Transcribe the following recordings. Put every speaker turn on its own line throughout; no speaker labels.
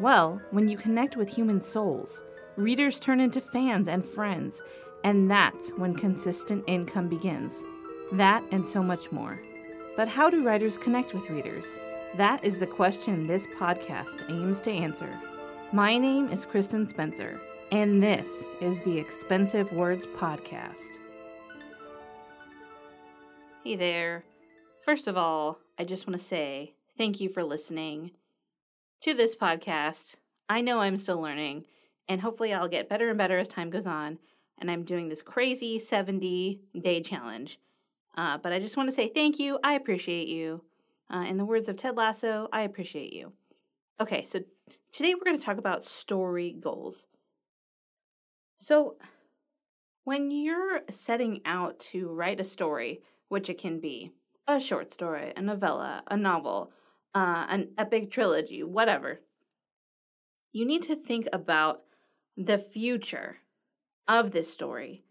Well, when you connect with human souls, readers turn into fans and friends, and that's when consistent income begins. That and so much more. But how do writers connect with readers? That is the question this podcast aims to answer. My name is Kristen Spencer, and this is the Expensive Words Podcast. Hey there. First of all, I just want to say thank you for listening to this podcast. I know I'm still learning, and hopefully, I'll get better and better as time goes on. And I'm doing this crazy 70 day challenge. Uh, but I just want to say thank you. I appreciate you. Uh, in the words of Ted Lasso, I appreciate you. Okay, so today we're going to talk about story goals. So, when you're setting out to write a story, which it can be a short story, a novella, a novel, uh, an epic trilogy, whatever, you need to think about the future of this story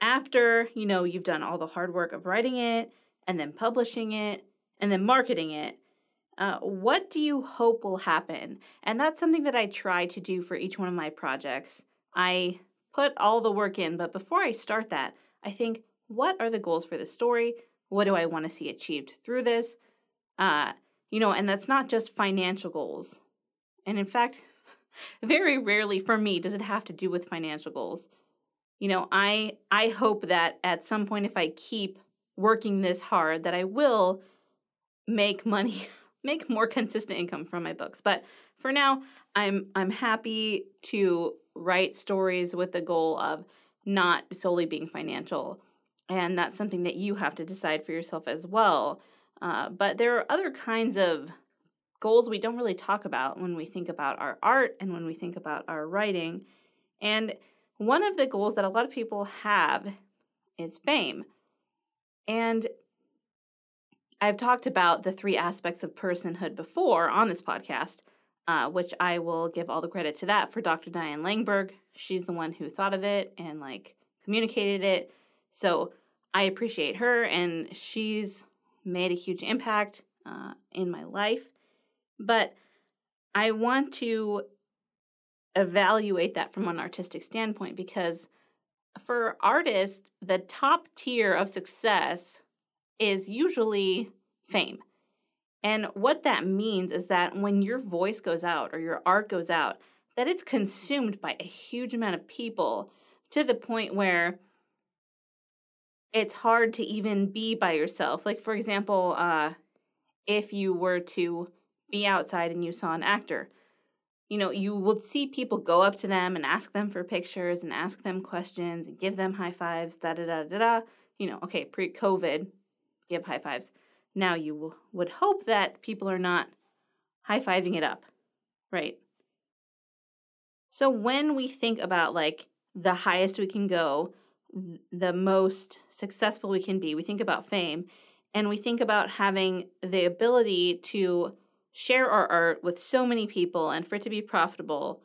after you know you've done all the hard work of writing it and then publishing it and then marketing it. Uh, what do you hope will happen? And that's something that i try to do for each one of my projects. I put all the work in but before i start that i think what are the goals for the story? What do i want to see achieved through this? Uh, you know, and that's not just financial goals. And in fact, very rarely for me does it have to do with financial goals. You know, I I hope that at some point if I keep working this hard that I will make money, make more consistent income from my books. But for now, I'm I'm happy to write stories with the goal of not solely being financial. And that's something that you have to decide for yourself as well. Uh, but there are other kinds of goals we don't really talk about when we think about our art and when we think about our writing. And one of the goals that a lot of people have is fame. And I've talked about the three aspects of personhood before on this podcast, uh, which I will give all the credit to that for Dr. Diane Langberg. She's the one who thought of it and like communicated it. So I appreciate her, and she's made a huge impact uh, in my life. But I want to evaluate that from an artistic standpoint because for artists, the top tier of success is usually fame. And what that means is that when your voice goes out or your art goes out, that it's consumed by a huge amount of people to the point where it's hard to even be by yourself. Like for example, uh, if you were to be outside and you saw an actor, you know, you would see people go up to them and ask them for pictures and ask them questions and give them high fives, da da da da da. You know, okay, pre COVID, give high fives. Now you w- would hope that people are not high fiving it up, right? So when we think about like the highest we can go, the most successful we can be, we think about fame and we think about having the ability to share our art with so many people and for it to be profitable.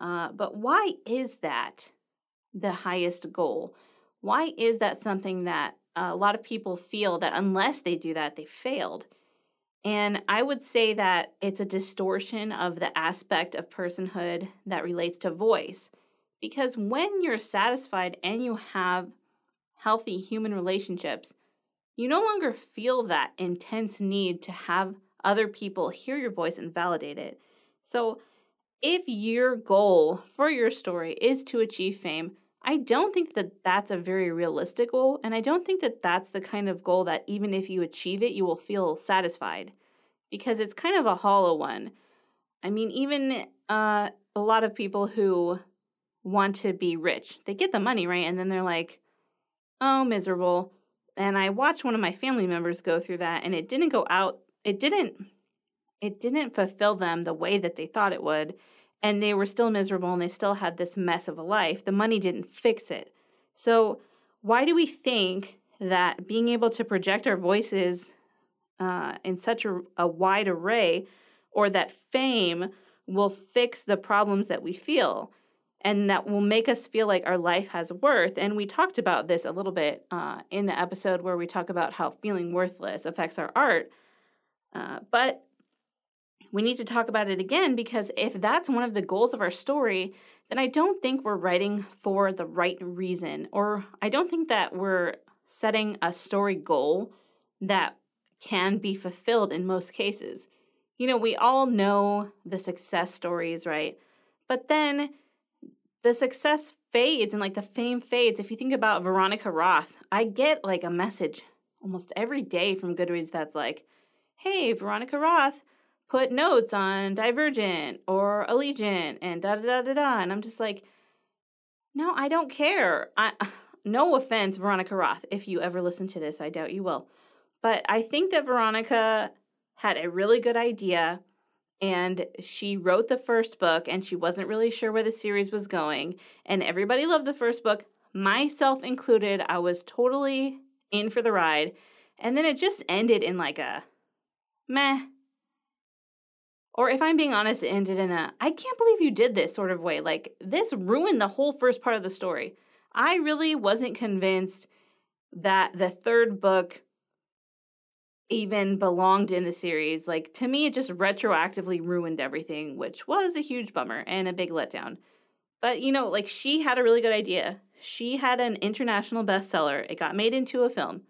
Uh, but why is that the highest goal? Why is that something that a lot of people feel that unless they do that, they failed? And I would say that it's a distortion of the aspect of personhood that relates to voice. Because when you're satisfied and you have healthy human relationships, you no longer feel that intense need to have other people hear your voice and validate it. So, if your goal for your story is to achieve fame, I don't think that that's a very realistic goal. And I don't think that that's the kind of goal that even if you achieve it, you will feel satisfied because it's kind of a hollow one. I mean, even uh, a lot of people who want to be rich. They get the money, right? And then they're like, oh, miserable. And I watched one of my family members go through that and it didn't go out, it didn't, it didn't fulfill them the way that they thought it would. and they were still miserable and they still had this mess of a life. The money didn't fix it. So, why do we think that being able to project our voices uh, in such a, a wide array or that fame will fix the problems that we feel? And that will make us feel like our life has worth. And we talked about this a little bit uh, in the episode where we talk about how feeling worthless affects our art. Uh, but we need to talk about it again because if that's one of the goals of our story, then I don't think we're writing for the right reason, or I don't think that we're setting a story goal that can be fulfilled in most cases. You know, we all know the success stories, right? But then the success fades and like the fame fades. If you think about Veronica Roth, I get like a message almost every day from Goodreads that's like, hey, Veronica Roth put notes on Divergent or Allegiant and da da da da da. And I'm just like, no, I don't care. I, no offense, Veronica Roth. If you ever listen to this, I doubt you will. But I think that Veronica had a really good idea and she wrote the first book and she wasn't really sure where the series was going and everybody loved the first book myself included i was totally in for the ride and then it just ended in like a meh. Or if i'm being honest it ended in a i can't believe you did this sort of way like this ruined the whole first part of the story. I really wasn't convinced that the third book even belonged in the series. Like to me, it just retroactively ruined everything, which was a huge bummer and a big letdown. But you know, like she had a really good idea. She had an international bestseller. It got made into a film.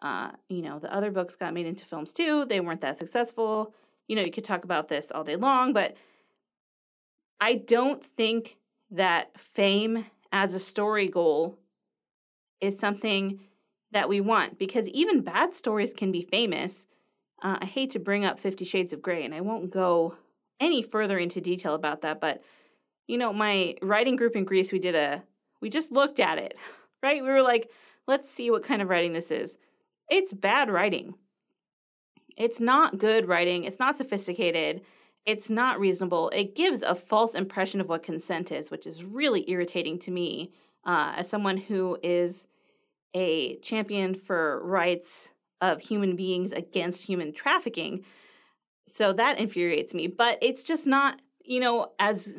Uh, you know, the other books got made into films too. They weren't that successful. You know, you could talk about this all day long, but I don't think that fame as a story goal is something that we want because even bad stories can be famous. Uh, I hate to bring up Fifty Shades of Grey, and I won't go any further into detail about that, but you know, my writing group in Greece, we did a, we just looked at it, right? We were like, let's see what kind of writing this is. It's bad writing. It's not good writing. It's not sophisticated. It's not reasonable. It gives a false impression of what consent is, which is really irritating to me uh, as someone who is a champion for rights of human beings against human trafficking. So that infuriates me, but it's just not, you know, as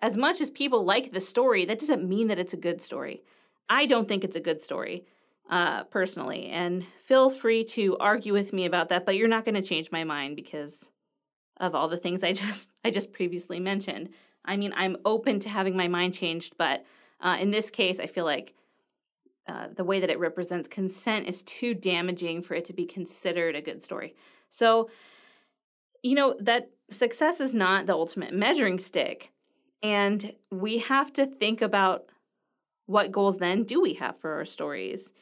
as much as people like the story, that doesn't mean that it's a good story. I don't think it's a good story, uh, personally. And feel free to argue with me about that, but you're not going to change my mind because of all the things I just I just previously mentioned. I mean, I'm open to having my mind changed, but uh, in this case, I feel like uh, the way that it represents consent is too damaging for it to be considered a good story. So, you know, that success is not the ultimate measuring stick. And we have to think about what goals then do we have for our stories?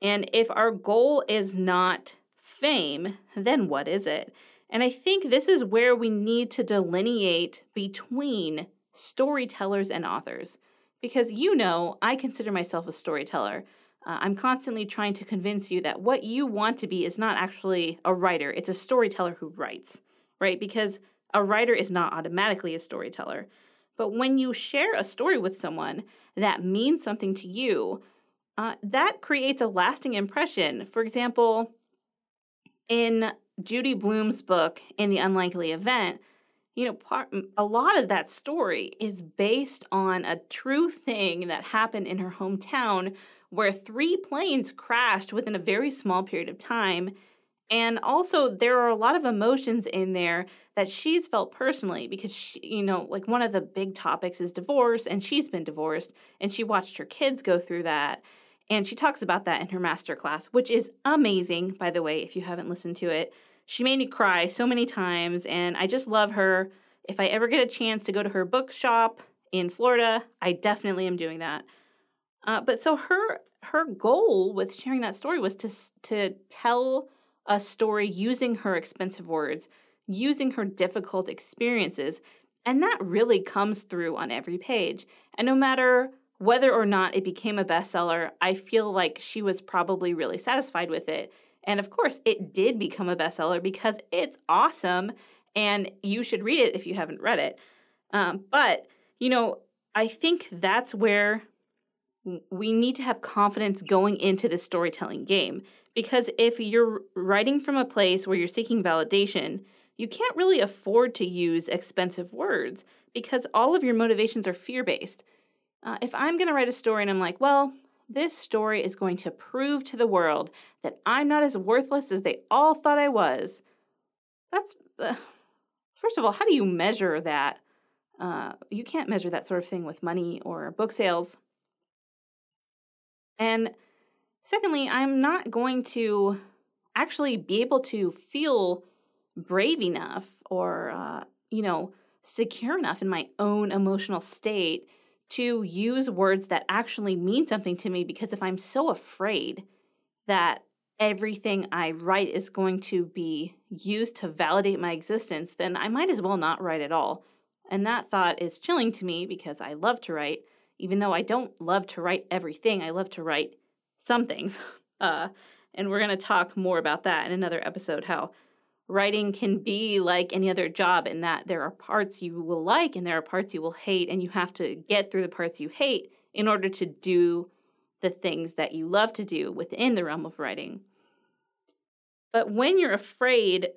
And if our goal is not fame, then what is it? And I think this is where we need to delineate between storytellers and authors because you know I consider myself a storyteller. Uh, I'm constantly trying to convince you that what you want to be is not actually a writer, it's a storyteller who writes, right? Because a writer is not automatically a storyteller. But when you share a story with someone that means something to you, uh, that creates a lasting impression. For example, in Judy Blume's book, In the Unlikely Event, you know, part, a lot of that story is based on a true thing that happened in her hometown where three planes crashed within a very small period of time. And also, there are a lot of emotions in there that she's felt personally because, she, you know, like one of the big topics is divorce, and she's been divorced, and she watched her kids go through that. And she talks about that in her master class, which is amazing, by the way, if you haven't listened to it. She made me cry so many times, and I just love her. If I ever get a chance to go to her bookshop in Florida, I definitely am doing that. Uh, but so her her goal with sharing that story was to to tell a story using her expensive words, using her difficult experiences, and that really comes through on every page. And no matter whether or not it became a bestseller, I feel like she was probably really satisfied with it and of course, it did become a bestseller because it's awesome and you should read it if you haven't read it. Um, but, you know, I think that's where we need to have confidence going into the storytelling game. Because if you're writing from a place where you're seeking validation, you can't really afford to use expensive words because all of your motivations are fear based. Uh, if I'm going to write a story and I'm like, well, this story is going to prove to the world that I'm not as worthless as they all thought I was, that's, uh, first of all, how do you measure that? Uh, you can't measure that sort of thing with money or book sales. And secondly, I'm not going to actually be able to feel brave enough or, uh, you know, secure enough in my own emotional state to use words that actually mean something to me because if I'm so afraid that everything I write is going to be used to validate my existence, then I might as well not write at all. And that thought is chilling to me because I love to write, even though I don't love to write everything. I love to write some things. Uh, and we're going to talk more about that in another episode how writing can be like any other job in that there are parts you will like and there are parts you will hate, and you have to get through the parts you hate in order to do the things that you love to do within the realm of writing. But when you're afraid,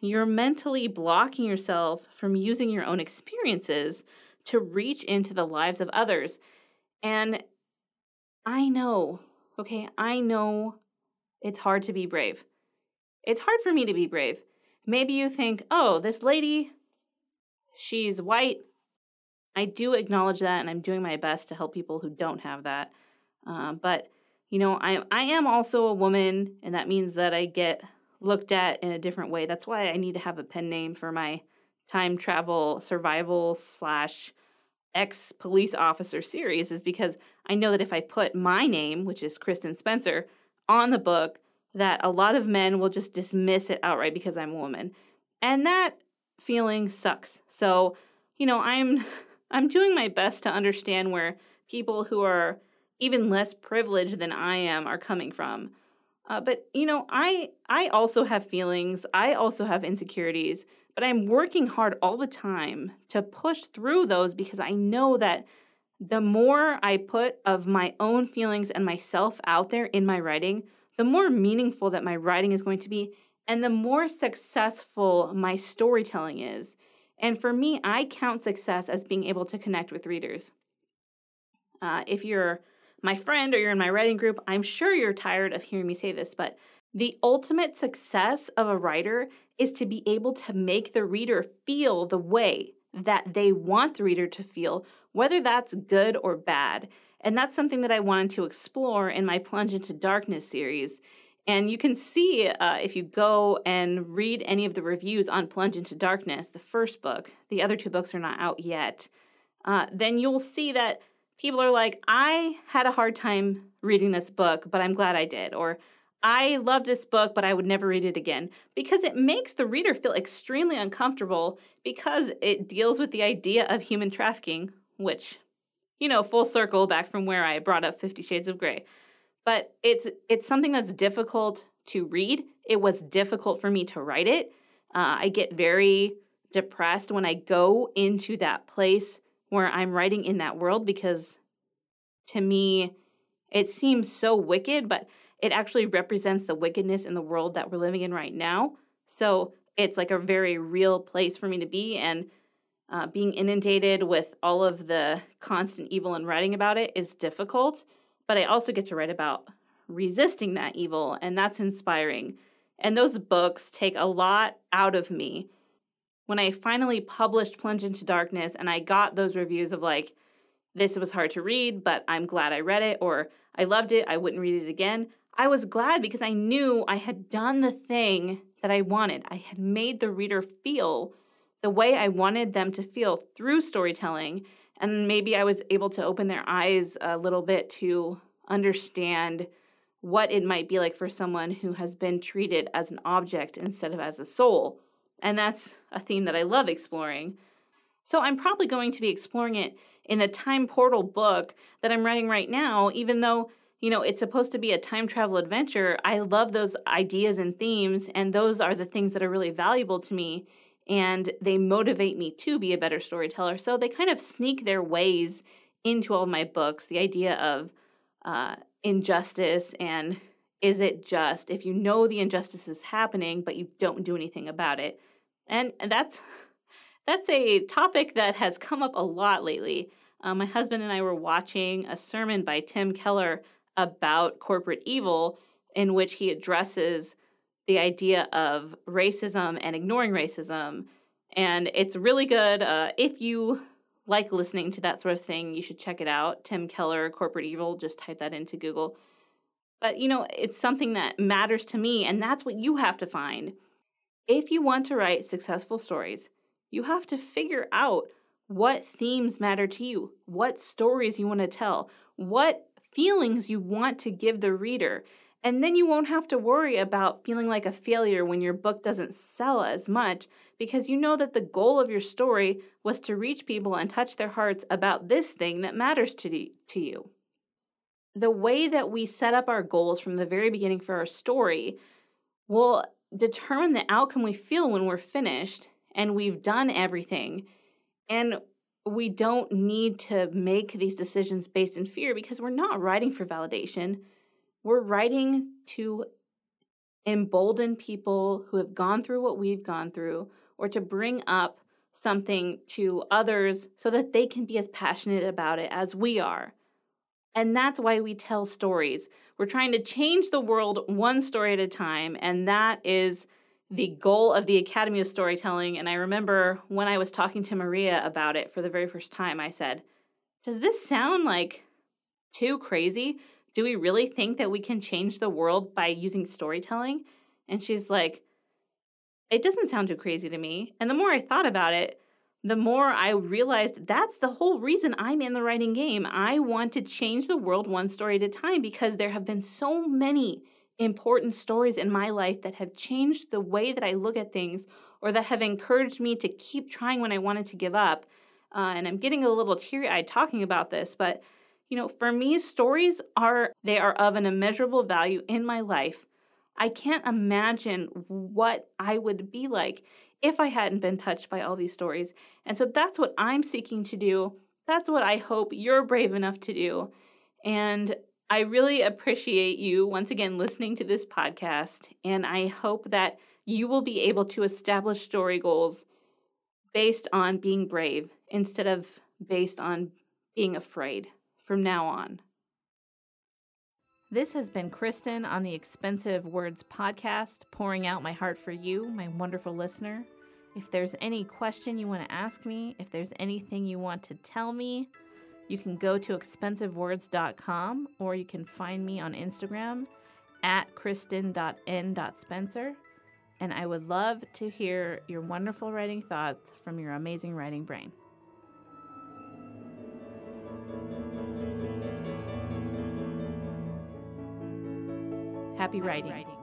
you're mentally blocking yourself from using your own experiences to reach into the lives of others. And I know, okay, I know it's hard to be brave. It's hard for me to be brave Maybe you think, oh, this lady, she's white. I do acknowledge that, and I'm doing my best to help people who don't have that. Uh, but you know, I I am also a woman, and that means that I get looked at in a different way. That's why I need to have a pen name for my time travel survival slash ex police officer series is because I know that if I put my name, which is Kristen Spencer, on the book, that a lot of men will just dismiss it outright because I'm a woman. And that feeling sucks. So, you know, I'm I'm doing my best to understand where people who are even less privileged than I am are coming from. Uh, but you know, I I also have feelings. I also have insecurities, but I'm working hard all the time to push through those because I know that the more I put of my own feelings and myself out there in my writing, the more meaningful that my writing is going to be, and the more successful my storytelling is. And for me, I count success as being able to connect with readers. Uh, if you're my friend or you're in my writing group, I'm sure you're tired of hearing me say this, but the ultimate success of a writer is to be able to make the reader feel the way that they want the reader to feel, whether that's good or bad. And that's something that I wanted to explore in my Plunge into Darkness series. And you can see uh, if you go and read any of the reviews on Plunge into Darkness, the first book, the other two books are not out yet, uh, then you'll see that people are like, I had a hard time reading this book, but I'm glad I did. Or I loved this book, but I would never read it again. Because it makes the reader feel extremely uncomfortable because it deals with the idea of human trafficking, which you know, full circle back from where I brought up 50 Shades of Grey. But it's it's something that's difficult to read. It was difficult for me to write it. Uh, I get very depressed when I go into that place where I'm writing in that world because to me it seems so wicked, but it actually represents the wickedness in the world that we're living in right now. So it's like a very real place for me to be and uh, being inundated with all of the constant evil and writing about it is difficult, but I also get to write about resisting that evil, and that's inspiring. And those books take a lot out of me. When I finally published Plunge into Darkness and I got those reviews of like, this was hard to read, but I'm glad I read it, or I loved it, I wouldn't read it again, I was glad because I knew I had done the thing that I wanted. I had made the reader feel the way I wanted them to feel through storytelling. And maybe I was able to open their eyes a little bit to understand what it might be like for someone who has been treated as an object instead of as a soul. And that's a theme that I love exploring. So I'm probably going to be exploring it in the time portal book that I'm writing right now, even though, you know, it's supposed to be a time travel adventure. I love those ideas and themes, and those are the things that are really valuable to me and they motivate me to be a better storyteller. So they kind of sneak their ways into all of my books. The idea of uh, injustice and is it just if you know the injustice is happening but you don't do anything about it and that's that's a topic that has come up a lot lately uh, my husband and i were watching a sermon by tim keller about corporate evil in which he addresses the idea of racism and ignoring racism and it's really good uh, if you like listening to that sort of thing you should check it out tim keller corporate evil just type that into google but, you know, it's something that matters to me, and that's what you have to find. If you want to write successful stories, you have to figure out what themes matter to you, what stories you want to tell, what feelings you want to give the reader. And then you won't have to worry about feeling like a failure when your book doesn't sell as much because you know that the goal of your story was to reach people and touch their hearts about this thing that matters to, to you the way that we set up our goals from the very beginning for our story will determine the outcome we feel when we're finished and we've done everything. And we don't need to make these decisions based in fear because we're not writing for validation. We're writing to embolden people who have gone through what we've gone through or to bring up something to others so that they can be as passionate about it as we are. And that's why we tell stories. We're trying to change the world one story at a time. And that is the goal of the Academy of Storytelling. And I remember when I was talking to Maria about it for the very first time, I said, Does this sound like too crazy? Do we really think that we can change the world by using storytelling? And she's like, It doesn't sound too crazy to me. And the more I thought about it, the more I realized that's the whole reason I'm in the writing game. I want to change the world one story at a time because there have been so many important stories in my life that have changed the way that I look at things or that have encouraged me to keep trying when I wanted to give up. Uh, and I'm getting a little teary eyed talking about this, but you know, for me, stories are they are of an immeasurable value in my life. I can't imagine what I would be like if I hadn't been touched by all these stories. And so that's what I'm seeking to do. That's what I hope you're brave enough to do. And I really appreciate you once again listening to this podcast. And I hope that you will be able to establish story goals based on being brave instead of based on being afraid from now on. This has been Kristen on the Expensive Words podcast, pouring out my heart for you, my wonderful listener. If there's any question you want to ask me, if there's anything you want to tell me, you can go to expensivewords.com or you can find me on Instagram at kristen.n.spencer. And I would love to hear your wonderful writing thoughts from your amazing writing brain. Happy writing.